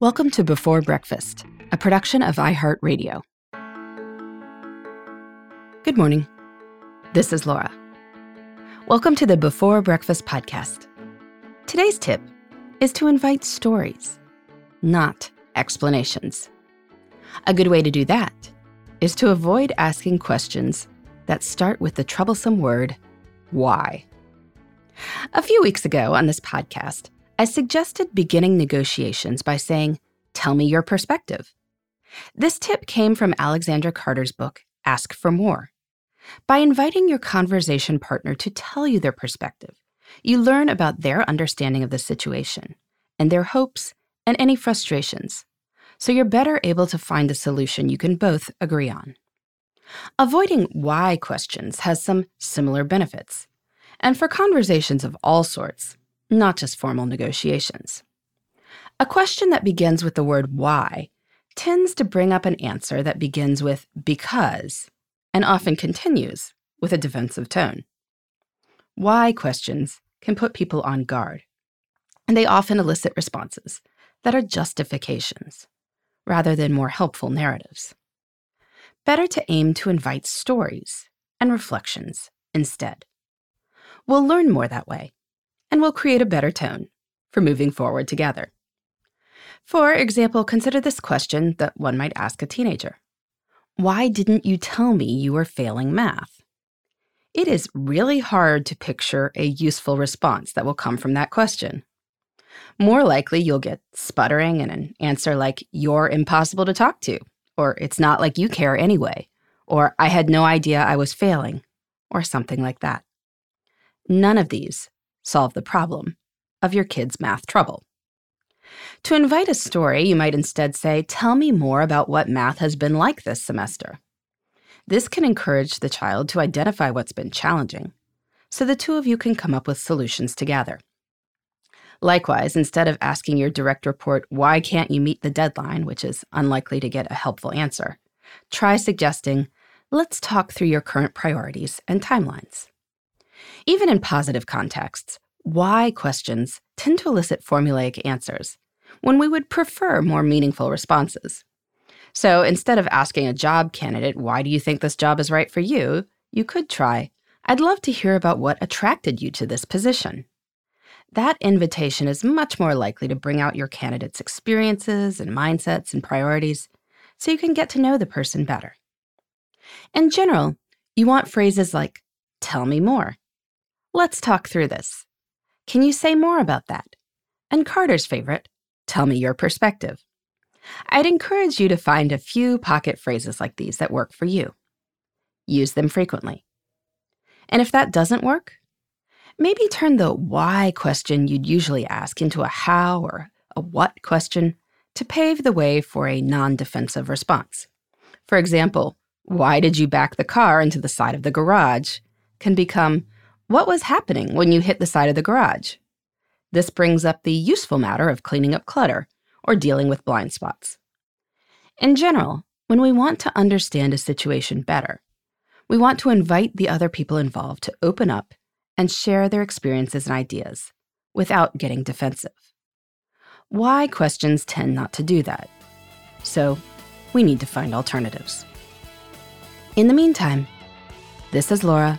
Welcome to Before Breakfast, a production of iHeartRadio. Good morning. This is Laura. Welcome to the Before Breakfast podcast. Today's tip is to invite stories, not explanations. A good way to do that is to avoid asking questions that start with the troublesome word, why. A few weeks ago on this podcast, I suggested beginning negotiations by saying, Tell me your perspective. This tip came from Alexandra Carter's book, Ask for More. By inviting your conversation partner to tell you their perspective, you learn about their understanding of the situation and their hopes and any frustrations, so you're better able to find a solution you can both agree on. Avoiding why questions has some similar benefits. And for conversations of all sorts, not just formal negotiations. A question that begins with the word why tends to bring up an answer that begins with because and often continues with a defensive tone. Why questions can put people on guard, and they often elicit responses that are justifications rather than more helpful narratives. Better to aim to invite stories and reflections instead. We'll learn more that way and will create a better tone for moving forward together. For example, consider this question that one might ask a teenager Why didn't you tell me you were failing math? It is really hard to picture a useful response that will come from that question. More likely, you'll get sputtering and an answer like, You're impossible to talk to, or It's not like you care anyway, or I had no idea I was failing, or something like that. None of these solve the problem of your kid's math trouble. To invite a story, you might instead say, Tell me more about what math has been like this semester. This can encourage the child to identify what's been challenging, so the two of you can come up with solutions together. Likewise, instead of asking your direct report, Why can't you meet the deadline, which is unlikely to get a helpful answer, try suggesting, Let's talk through your current priorities and timelines. Even in positive contexts, why questions tend to elicit formulaic answers when we would prefer more meaningful responses. So instead of asking a job candidate, why do you think this job is right for you? You could try, I'd love to hear about what attracted you to this position. That invitation is much more likely to bring out your candidate's experiences and mindsets and priorities so you can get to know the person better. In general, you want phrases like, tell me more, Let's talk through this. Can you say more about that? And Carter's favorite, tell me your perspective. I'd encourage you to find a few pocket phrases like these that work for you. Use them frequently. And if that doesn't work, maybe turn the why question you'd usually ask into a how or a what question to pave the way for a non defensive response. For example, why did you back the car into the side of the garage? can become, what was happening when you hit the side of the garage? This brings up the useful matter of cleaning up clutter or dealing with blind spots. In general, when we want to understand a situation better, we want to invite the other people involved to open up and share their experiences and ideas without getting defensive. Why questions tend not to do that. So, we need to find alternatives. In the meantime, this is Laura